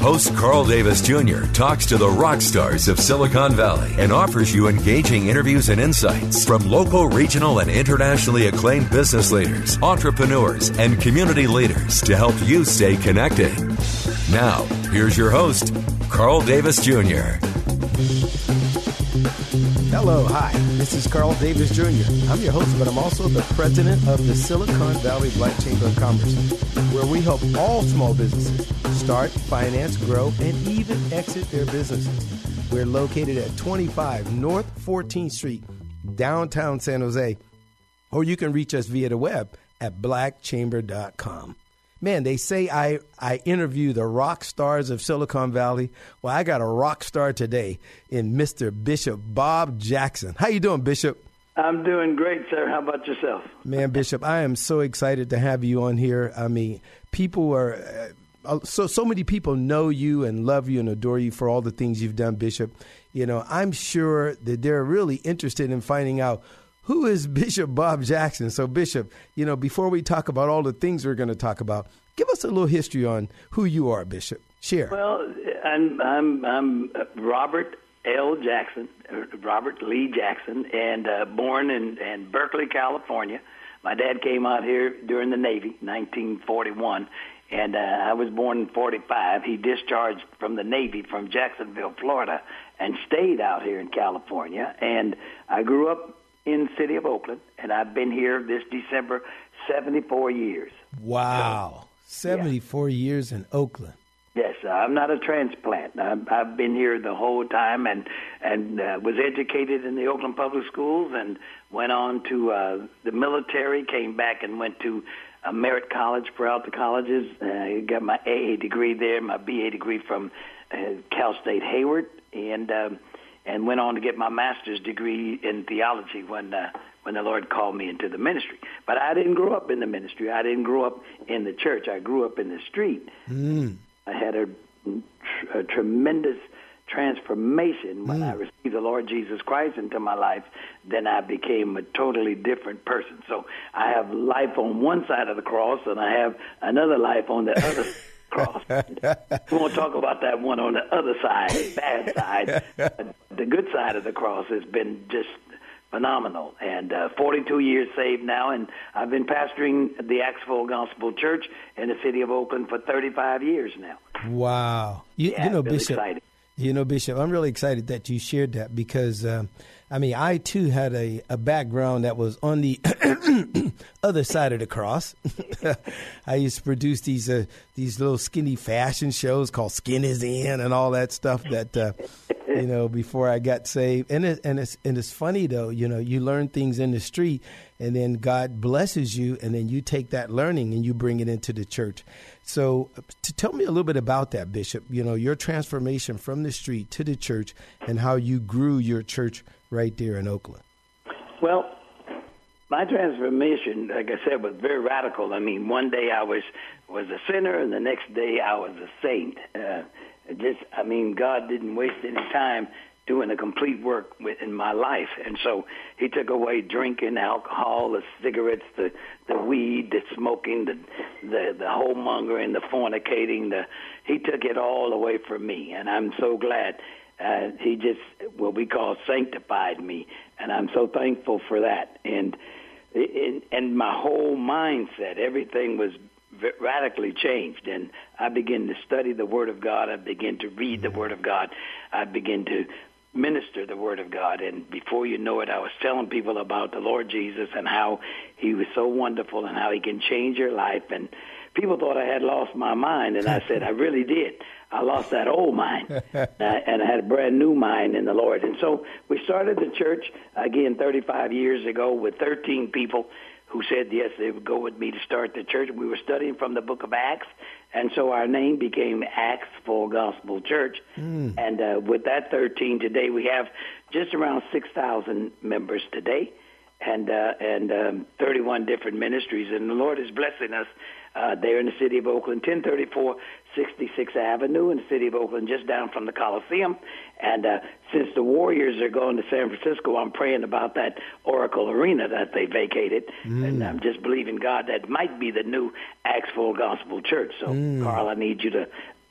Host Carl Davis Jr. talks to the rock stars of Silicon Valley and offers you engaging interviews and insights from local, regional, and internationally acclaimed business leaders, entrepreneurs, and community leaders to help you stay connected. Now, here's your host, Carl Davis Jr. Hello, hi. This is Carl Davis Jr. I'm your host, but I'm also the president of the Silicon Valley Black Chamber of Commerce, where we help all small businesses start, finance, grow, and even exit their businesses. We're located at 25 North 14th Street, downtown San Jose, or you can reach us via the web at blackchamber.com. Man, they say I, I interview the rock stars of Silicon Valley. Well, I got a rock star today in Mr. Bishop Bob Jackson. How you doing, Bishop? I'm doing great, sir. How about yourself? Man, Bishop, I am so excited to have you on here. I mean, people are uh, so so many people know you and love you and adore you for all the things you've done, Bishop. You know, I'm sure that they're really interested in finding out who is Bishop Bob Jackson? So, Bishop, you know, before we talk about all the things we're going to talk about, give us a little history on who you are, Bishop. Share. Well, I'm I'm, I'm Robert L. Jackson, Robert Lee Jackson, and uh, born in, in Berkeley, California. My dad came out here during the Navy, 1941, and uh, I was born in 45. He discharged from the Navy from Jacksonville, Florida, and stayed out here in California. And I grew up in the city of Oakland, and I've been here this December 74 years. Wow. So, 74 yeah. years in Oakland. Yes, uh, I'm not a transplant. I've, I've been here the whole time, and and uh, was educated in the Oakland public schools, and went on to uh, the military. Came back and went to a Merritt College, Peralta Colleges. I uh, got my AA degree there, my BA degree from uh, Cal State Hayward, and um, and went on to get my master's degree in theology when uh, when the Lord called me into the ministry. But I didn't grow up in the ministry. I didn't grow up in the church. I grew up in the street. Mm. I had a, a tremendous transformation when mm. I received the Lord Jesus Christ into my life. Then I became a totally different person. So I have life on one side of the cross, and I have another life on the other. cross. we won't talk about that one on the other side, bad side. the good side of the cross has been just phenomenal. And uh, 42 years saved now, and I've been pastoring the Acts Full Gospel Church in the city of Oakland for 35 years now. Wow. You, yeah, you know, Bishop. Excited. You know, Bishop, I'm really excited that you shared that because, um, I mean, I too had a, a background that was on the other side of the cross. I used to produce these uh, these little skinny fashion shows called Skin Is In and all that stuff that uh, you know before I got saved. And it, and it's and it's funny though, you know, you learn things in the street, and then God blesses you, and then you take that learning and you bring it into the church. So, to tell me a little bit about that, Bishop. You know, your transformation from the street to the church, and how you grew your church right there in Oakland. Well, my transformation, like I said, was very radical. I mean, one day I was was a sinner, and the next day I was a saint. Uh, just, I mean, God didn't waste any time doing a complete work in my life. And so he took away drinking, alcohol, the cigarettes, the the weed, the smoking, the the the homongering, the fornicating. The he took it all away from me, and I'm so glad. Uh, he just what we call sanctified me, and I'm so thankful for that. And and, and my whole mindset, everything was radically changed and I began to study the Word of God. I began to read the Word of God. I began to minister the word of God. And before you know it, I was telling people about the Lord Jesus and how he was so wonderful and how he can change your life. And people thought I had lost my mind, and I said I really did. I lost that old mind, uh, and I had a brand new mind in the Lord. And so we started the church again 35 years ago with 13 people who said yes they would go with me to start the church. We were studying from the book of Acts, and so our name became Acts Full Gospel Church. Mm. And uh, with that 13 today, we have just around 6,000 members today, and uh, and um, 31 different ministries. And the Lord is blessing us uh, there in the city of Oakland, 1034 66th Avenue in the city of Oakland, just down from the Coliseum. And uh, since the Warriors are going to San Francisco, I'm praying about that Oracle Arena that they vacated. Mm. And I'm just believing God that might be the new Acts Full Gospel Church. So, mm. Carl, I need you to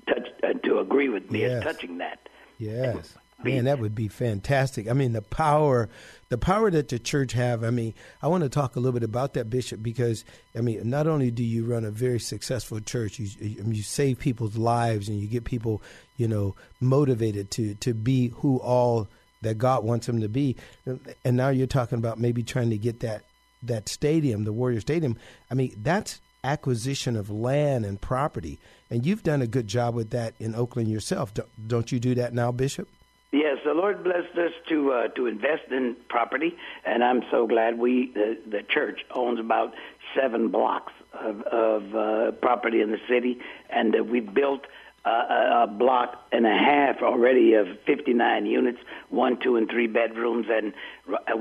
touch uh, to agree with me yes. in touching that. Yes. Man, that would be fantastic. I mean, the power, the power that the church have. I mean, I want to talk a little bit about that, Bishop, because I mean, not only do you run a very successful church, you you save people's lives and you get people, you know, motivated to to be who all that God wants them to be. And now you're talking about maybe trying to get that that stadium, the Warrior Stadium. I mean, that's acquisition of land and property, and you've done a good job with that in Oakland yourself. Don't you do that now, Bishop? Yes, the Lord blessed us to uh, to invest in property, and I'm so glad we the, the church owns about seven blocks of, of uh, property in the city, and uh, we built uh, a block and a half already of 59 units, one, two, and three bedrooms, and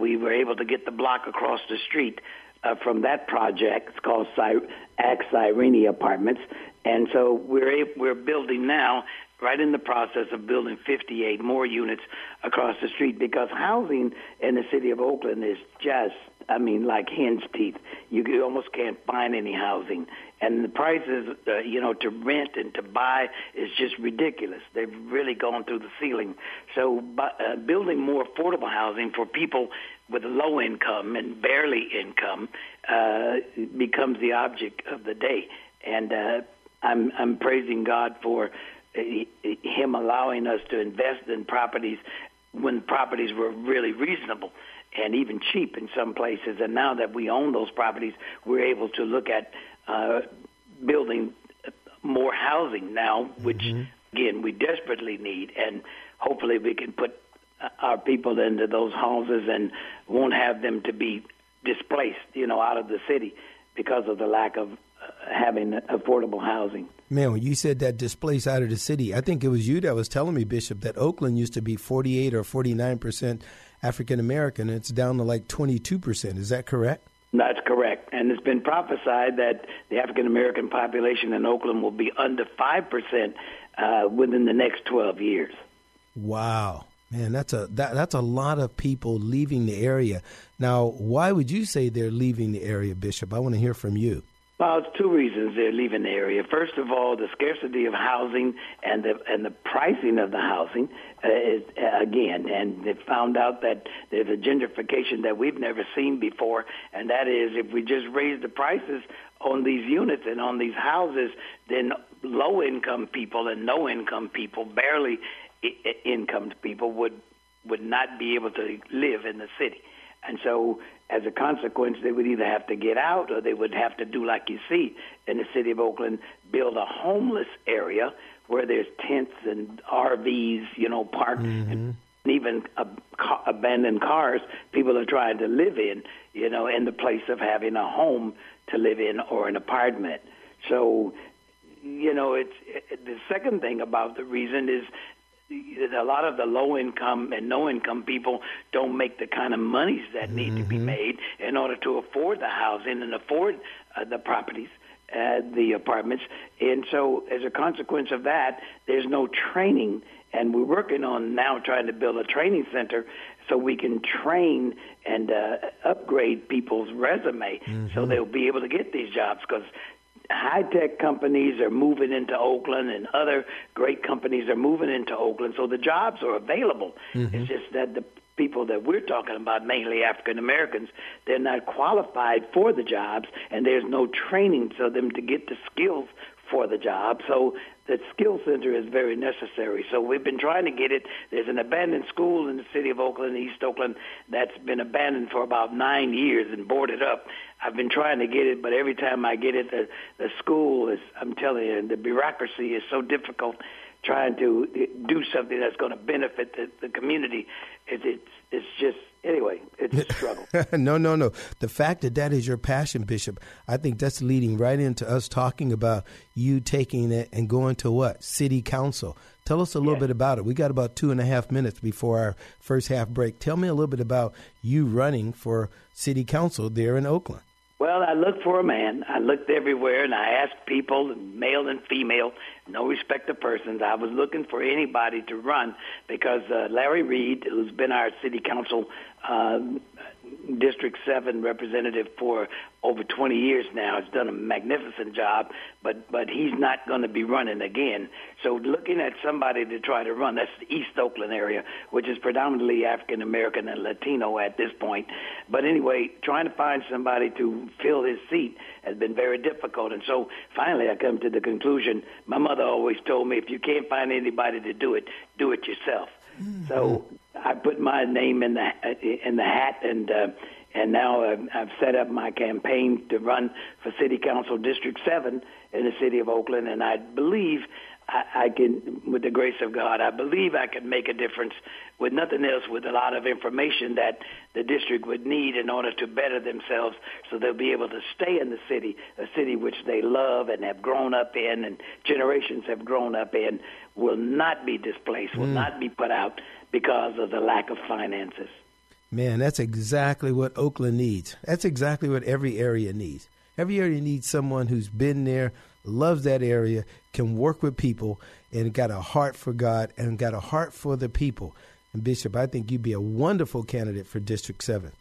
we were able to get the block across the street uh, from that project. It's called Cy- Acts Cyrene Apartments, and so we're we're building now right in the process of building 58 more units across the street because housing in the city of Oakland is just, I mean, like hen's teeth. You, almost can't find any housing. And the prices, uh, you know, to rent and to buy is just ridiculous. They've really gone through the ceiling. So uh, building more affordable housing for people with low income and barely income uh, becomes the object of the day. And uh, I'm, I'm praising God for him allowing us to invest in properties when properties were really reasonable and even cheap in some places. And now that we own those properties, we're able to look at uh, building more housing now, which mm-hmm. again we desperately need, and hopefully we can put our people into those houses and won't have them to be displaced, you know, out of the city because of the lack of uh, having affordable housing. Man, when you said that displaced out of the city, I think it was you that was telling me, Bishop, that Oakland used to be 48 or 49 percent African American. and It's down to like 22 percent. Is that correct? That's correct. And it's been prophesied that the African American population in Oakland will be under 5% uh, within the next 12 years. Wow. Man, that's a that, that's a lot of people leaving the area. Now, why would you say they're leaving the area, Bishop? I want to hear from you. Well, it's two reasons they're leaving the area. First of all, the scarcity of housing and the and the pricing of the housing uh, is uh, again, and they found out that there's a gentrification that we've never seen before, and that is if we just raise the prices on these units and on these houses, then low income people and no income people, barely I- income people would would not be able to live in the city. And so as a consequence, they would either have to get out or they would have to do like you see in the city of Oakland, build a homeless area where there's tents and RVs, you know, parked, mm-hmm. and even abandoned cars people are trying to live in, you know, in the place of having a home to live in or an apartment. So, you know, it's it, the second thing about the reason is a lot of the low income and no income people don't make the kind of monies that need mm-hmm. to be mm-hmm. made in order to afford the housing and afford uh, the properties uh, the apartments and so as a consequence of that there's no training and we're working on now trying to build a training center so we can train and uh, upgrade people's resume mm-hmm. so they'll be able to get these jobs because high tech companies are moving into Oakland and other great companies are moving into Oakland. So the jobs are available. Mm-hmm. It's just that the people that we're talking about, mainly African Americans, they're not qualified for the jobs and there's no training for them to get the skills for the job. So the skill center is very necessary. So we've been trying to get it. There's an abandoned school in the city of Oakland, East Oakland, that's been abandoned for about nine years and boarded up. I've been trying to get it, but every time I get it, the the school is. I'm telling you, the bureaucracy is so difficult. Trying to do something that's going to benefit the, the community, it, it's it's just anyway, it's a struggle. no, no, no. The fact that that is your passion, Bishop, I think that's leading right into us talking about you taking it and going to what? City Council. Tell us a little bit about it. We got about two and a half minutes before our first half break. Tell me a little bit about you running for City Council there in Oakland. Well, I looked for a man. I looked everywhere, and I asked people, male and female, no respect of persons. I was looking for anybody to run because uh, Larry Reid, who's been our city council uh, District 7 representative for over 20 years now. Has done a magnificent job, but but he's not going to be running again. So looking at somebody to try to run, that's the East Oakland area, which is predominantly African American and Latino at this point. But anyway, trying to find somebody to fill his seat has been very difficult. And so finally, I come to the conclusion. My mother always told me, if you can't find anybody to do it, do it yourself. So I put my name in the in the hat, and uh, and now I've, I've set up my campaign to run for City Council District Seven in the city of Oakland, and I believe I, I can, with the grace of God, I believe I can make a difference with nothing else, with a lot of information that the district would need in order to better themselves so they'll be able to stay in the city, a city which they love and have grown up in and generations have grown up in, will not be displaced, will mm. not be put out because of the lack of finances. Man, that's exactly what Oakland needs. That's exactly what every area needs. Every area needs someone who's been there, loves that area, can work with people, and got a heart for God and got a heart for the people. And Bishop, I think you'd be a wonderful candidate for District 7.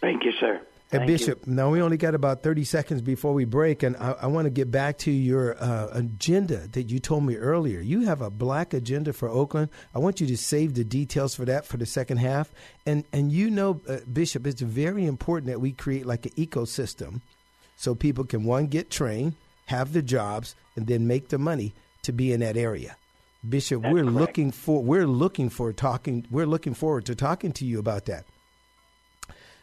Thank you, sir. Hey, Bishop, you. now we only got about 30 seconds before we break, and I, I want to get back to your uh, agenda that you told me earlier. You have a black agenda for Oakland. I want you to save the details for that for the second half. And, and you know, uh, Bishop, it's very important that we create like an ecosystem so people can, one, get trained, have the jobs, and then make the money to be in that area. Bishop, That's we're correct. looking for we're looking for talking we're looking forward to talking to you about that.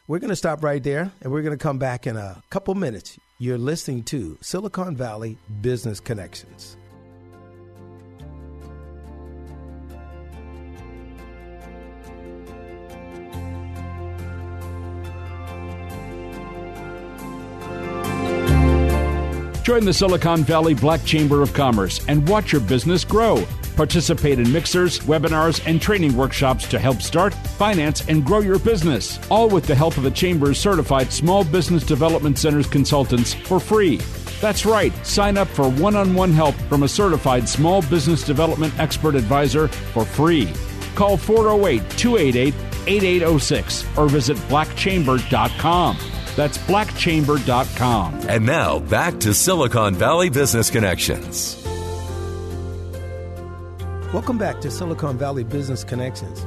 We're going to stop right there and we're going to come back in a couple minutes. You're listening to Silicon Valley Business Connections. Join the Silicon Valley Black Chamber of Commerce and watch your business grow. Participate in mixers, webinars, and training workshops to help start, finance, and grow your business, all with the help of the Chamber's certified Small Business Development Center's consultants for free. That's right, sign up for one on one help from a certified small business development expert advisor for free. Call 408 288 8806 or visit blackchamber.com. That's blackchamber.com. And now back to Silicon Valley Business Connections. Welcome back to Silicon Valley Business Connections.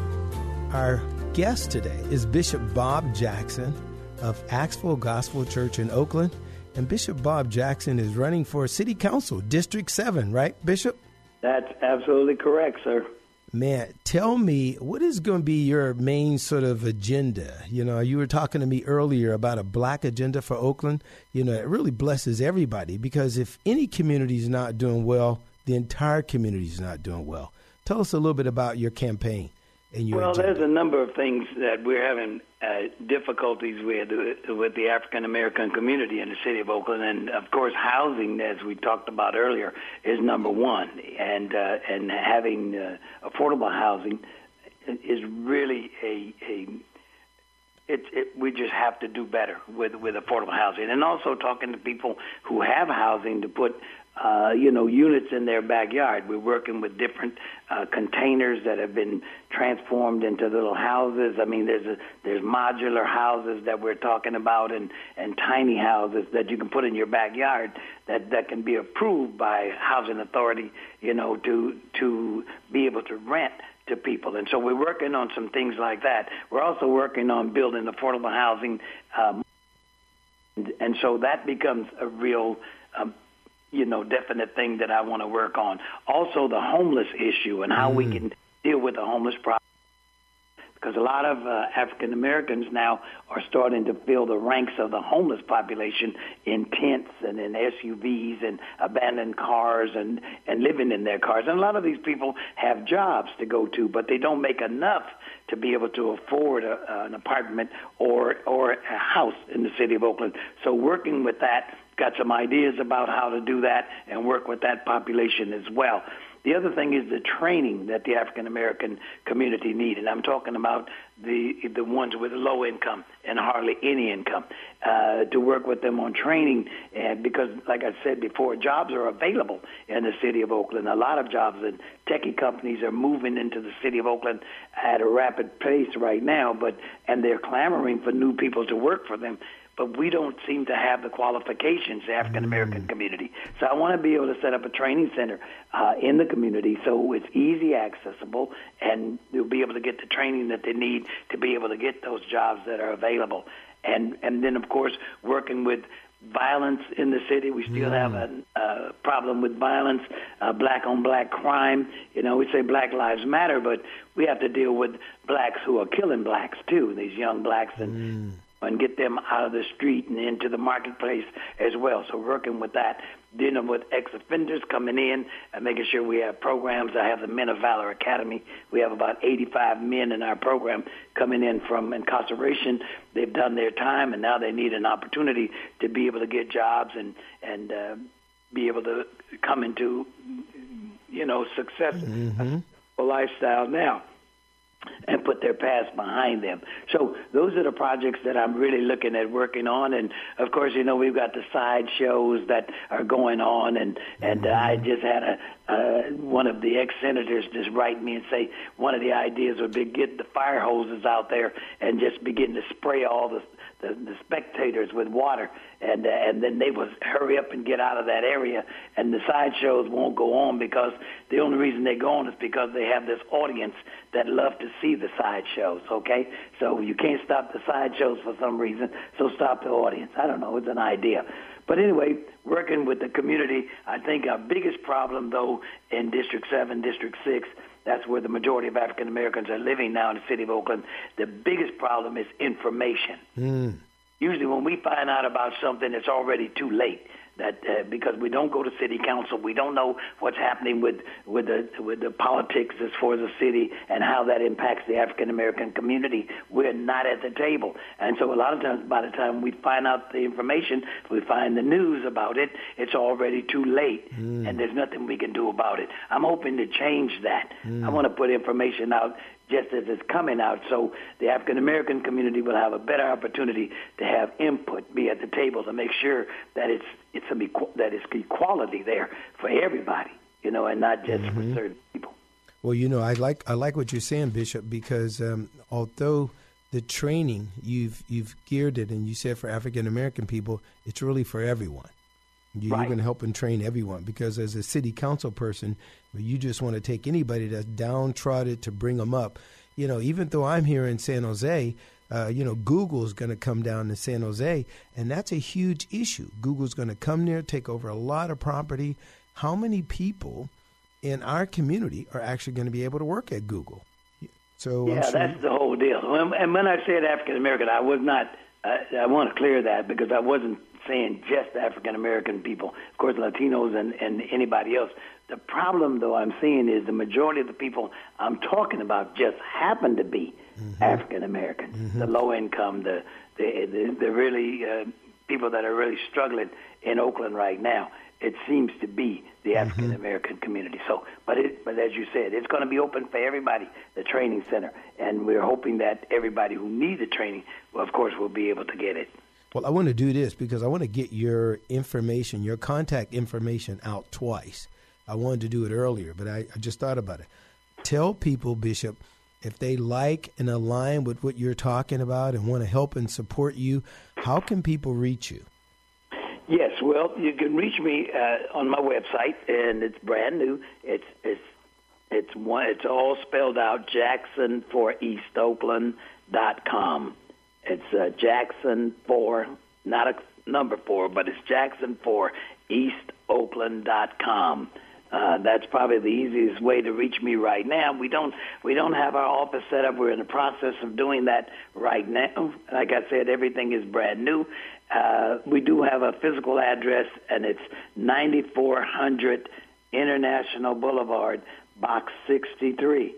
Our guest today is Bishop Bob Jackson of Acts Full Gospel Church in Oakland. And Bishop Bob Jackson is running for City Council, District 7, right, Bishop? That's absolutely correct, sir. Man, tell me, what is going to be your main sort of agenda? You know, you were talking to me earlier about a black agenda for Oakland. You know, it really blesses everybody because if any community is not doing well, the entire community is not doing well. Tell us a little bit about your campaign and your. Well, agenda. there's a number of things that we're having uh, difficulties with with the African American community in the city of Oakland, and of course, housing, as we talked about earlier, is number one, and uh, and having uh, affordable housing is really a a it, it, we just have to do better with with affordable housing, and also talking to people who have housing to put uh, you know, units in their backyard. We're working with different uh, containers that have been transformed into little houses. I mean, there's a, there's modular houses that we're talking about, and and tiny houses that you can put in your backyard that that can be approved by housing authority. You know, to to be able to rent to people. And so we're working on some things like that. We're also working on building affordable housing, um, and, and so that becomes a real um, you know, definite thing that I want to work on. Also, the homeless issue and how mm. we can deal with the homeless problem because a lot of uh, African Americans now are starting to fill the ranks of the homeless population in tents and in SUVs and abandoned cars and and living in their cars. And a lot of these people have jobs to go to, but they don't make enough to be able to afford a, an apartment or or a house in the city of Oakland. So working with that, got some ideas about how to do that and work with that population as well. The other thing is the training that the African American community need, and I'm talking about the the ones with low income and hardly any income, uh, to work with them on training, and because, like I said before, jobs are available in the city of Oakland. A lot of jobs and techie companies are moving into the city of Oakland at a rapid pace right now, but and they're clamoring for new people to work for them but we don't seem to have the qualifications, the African American mm. community. So I want to be able to set up a training center uh, in the community so it's easy accessible and they'll be able to get the training that they need to be able to get those jobs that are available. And and then of course working with violence in the city. We still mm. have a, a problem with violence, uh, black on black crime. You know, we say Black Lives Matter, but we have to deal with blacks who are killing blacks too. These young blacks and. Mm and get them out of the street and into the marketplace as well. So working with that, dealing with ex-offenders coming in and making sure we have programs. I have the Men of Valor Academy. We have about 85 men in our program coming in from incarceration. They've done their time and now they need an opportunity to be able to get jobs and and uh, be able to come into you know success mm-hmm. lifestyle now and put their past behind them. So those are the projects that I'm really looking at working on. And of course, you know, we've got the side shows that are going on. And, and uh, I just had a, uh, one of the ex-senators just write me and say one of the ideas would be get the fire hoses out there and just begin to spray all the the, the spectators with water, and uh, and then they would hurry up and get out of that area, and the sideshows won't go on because the only reason they go on is because they have this audience that love to see the sideshows. Okay, so you can't stop the sideshows for some reason, so stop the audience. I don't know, it's an idea. But anyway, working with the community, I think our biggest problem, though, in District 7, District 6, that's where the majority of African Americans are living now in the city of Oakland. The biggest problem is information. Mm. Usually, when we find out about something, it's already too late that uh, because we don't go to city council, we don't know what's happening with with the with the politics as far as the city and how that impacts the African American community. We're not at the table, and so a lot of times, by the time we find out the information, we find the news about it, it's already too late, mm. and there's nothing we can do about it. I'm hoping to change that. Mm. I want to put information out just as it's coming out. So the African American community will have a better opportunity to have input, be at the table to make sure that it's it's a, that it's equality there for everybody, you know, and not just mm-hmm. for certain people. Well, you know, I like I like what you're saying, Bishop, because um, although the training you've you've geared it, and you said for African American people, it's really for everyone. You're right. going to help and train everyone because as a city council person, you just want to take anybody that's downtrodden to bring them up. You know, even though I'm here in San Jose, uh, you know, Google's going to come down to San Jose, and that's a huge issue. Google's going to come there, take over a lot of property. How many people in our community are actually going to be able to work at Google? So yeah, sure that's the whole deal. And when I said African American, I was not. I, I want to clear that because I wasn't saying just African American people. Of course, Latinos and, and anybody else. The problem, though, I'm seeing is the majority of the people I'm talking about just happen to be mm-hmm. African American, mm-hmm. the low income, the the the, the really uh, people that are really struggling in Oakland right now. It seems to be the. African American mm-hmm. community. So, but it, but as you said, it's going to be open for everybody, the training center, and we're hoping that everybody who needs the training, well, of course, will be able to get it. Well, I want to do this because I want to get your information, your contact information out twice. I wanted to do it earlier, but I, I just thought about it. Tell people, Bishop, if they like and align with what you're talking about and want to help and support you, how can people reach you? Yes, well, you can reach me uh, on my website, and it's brand new. It's it's it's one. It's all spelled out. Jackson for East Oakland dot com. It's uh, Jackson 4, not a number four, but it's Jackson four EastOakland.com. Uh, that's probably the easiest way to reach me right now. We don't we don't have our office set up. We're in the process of doing that right now. Like I said, everything is brand new. Uh, we do have a physical address, and it's 9400 International Boulevard, Box 63,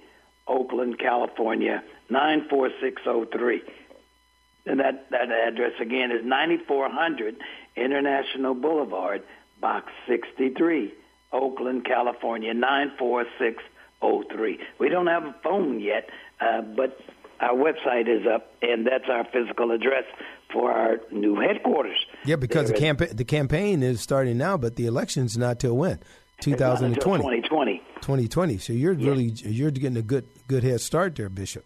Oakland, California 94603. And that, that address again is 9400 International Boulevard, Box 63, Oakland, California 94603. We don't have a phone yet, uh, but our website is up, and that's our physical address for our new headquarters. Yeah, because the campaign the campaign is starting now, but the election's not till when? 2020. 2020. 2020. So you're yeah. really you're getting a good good head start there, Bishop.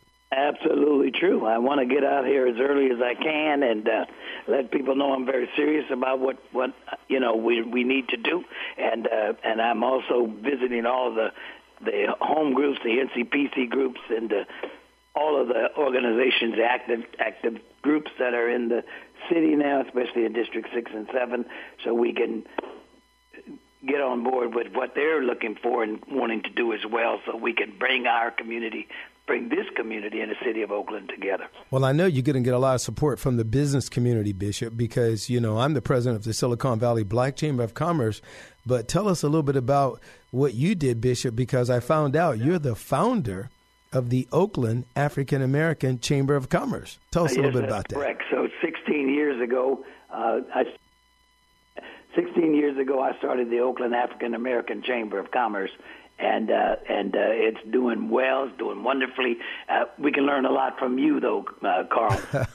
Absolutely true. I want to get out here as early as I can and uh, let people know I'm very serious about what what you know we we need to do, and uh, and I'm also visiting all the the home groups, the NCPC groups, and uh, all of the organizations, active active groups that are in the city now, especially in District Six and Seven, so we can get on board with what they're looking for and wanting to do as well, so we can bring our community bring this community and the city of Oakland together. Well, I know you're going to get a lot of support from the business community, Bishop, because, you know, I'm the president of the Silicon Valley Black Chamber of Commerce. But tell us a little bit about what you did, Bishop, because I found out you're the founder of the Oakland African American Chamber of Commerce. Tell us a little bit about that. Correct. So 16 years ago, uh, I 16 years ago, I started the Oakland African American Chamber of Commerce, and uh, and uh, it's doing well. It's doing wonderfully. Uh, we can learn a lot from you, though, uh, Carl.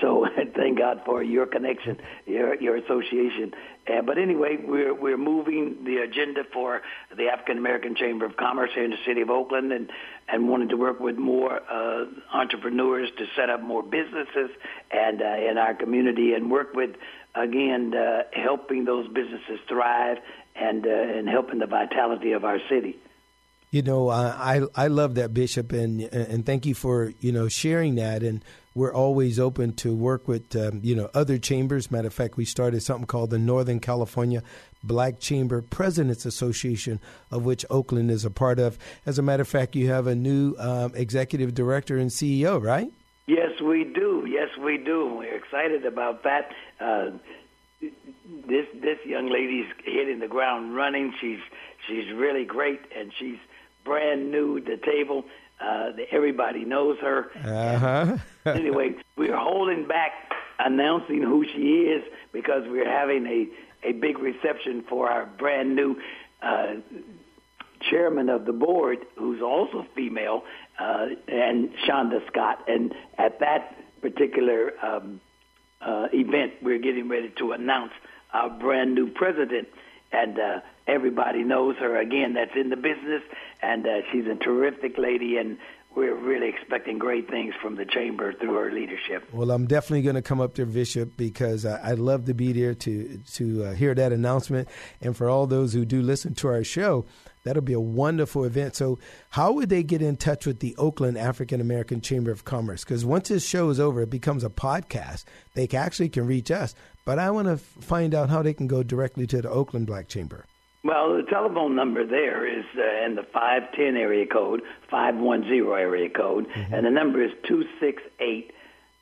so thank God for your connection, your your association. Uh, but anyway, we're we're moving the agenda for the African American Chamber of Commerce here in the city of Oakland, and and wanted to work with more uh, entrepreneurs to set up more businesses and uh, in our community, and work with again uh, helping those businesses thrive and uh, and helping the vitality of our city. You know, I I love that Bishop, and and thank you for you know sharing that. And we're always open to work with um, you know other chambers. Matter of fact, we started something called the Northern California Black Chamber Presidents Association, of which Oakland is a part of. As a matter of fact, you have a new um, executive director and CEO, right? Yes, we do. Yes, we do. We're excited about that. Uh, this this young lady's hitting the ground running. She's she's really great, and she's brand new to the table. Uh, everybody knows her. Uh-huh. anyway, we're holding back announcing who she is because we're having a a big reception for our brand new uh, chairman of the board, who's also female, uh, and Shonda Scott. And at that particular um, uh, event, we're getting ready to announce our brand new president. And uh, everybody knows her. Again that's in the business, and uh, she's a terrific lady, and we're really expecting great things from the chamber through her leadership. Well, I'm definitely going to come up there, Bishop, because I, would love to be there to to uh, hear that announcement. And for all those who do listen to our show, That'll be a wonderful event. So, how would they get in touch with the Oakland African American Chamber of Commerce? Because once this show is over, it becomes a podcast. They actually can reach us. But I want to find out how they can go directly to the Oakland Black Chamber. Well, the telephone number there is uh, in the 510 area code, 510 area code, mm-hmm. and the number is 268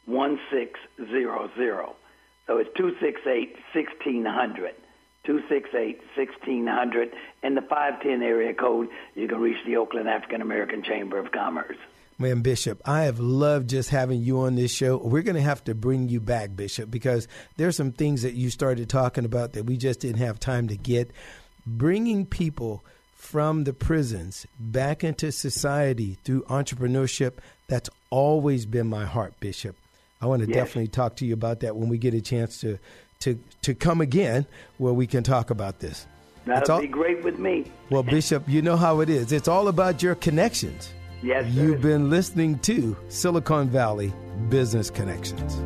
1600. So it's 268 1600. 268-1600 in the 510 area code you can reach the oakland african american chamber of commerce Man, Bishop, I have loved just having you on this show. We're going to have to bring you back, Bishop, because there's some things that you started talking about that we just didn't have time to get. Bringing people from the prisons back into society through entrepreneurship, that's always been my heart, Bishop. I want to yes. definitely talk to you about that when we get a chance to to to come again where we can talk about this. That'll all, be great with me. Well, Bishop, you know how it is. It's all about your connections. Yes. Sir. You've been listening to Silicon Valley Business Connections.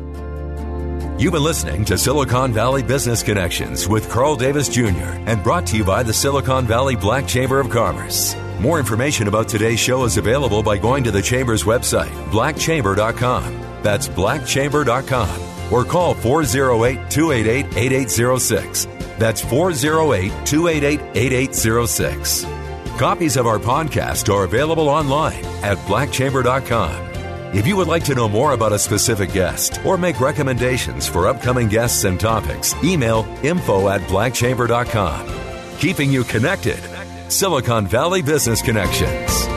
You've been listening to Silicon Valley Business Connections with Carl Davis Jr. and brought to you by the Silicon Valley Black Chamber of Commerce. More information about today's show is available by going to the Chamber's website, blackchamber.com. That's blackchamber.com or call 408 288 8806. That's 408 288 8806. Copies of our podcast are available online at blackchamber.com. If you would like to know more about a specific guest or make recommendations for upcoming guests and topics, email info at blackchamber.com. Keeping you connected. Silicon Valley Business Connections.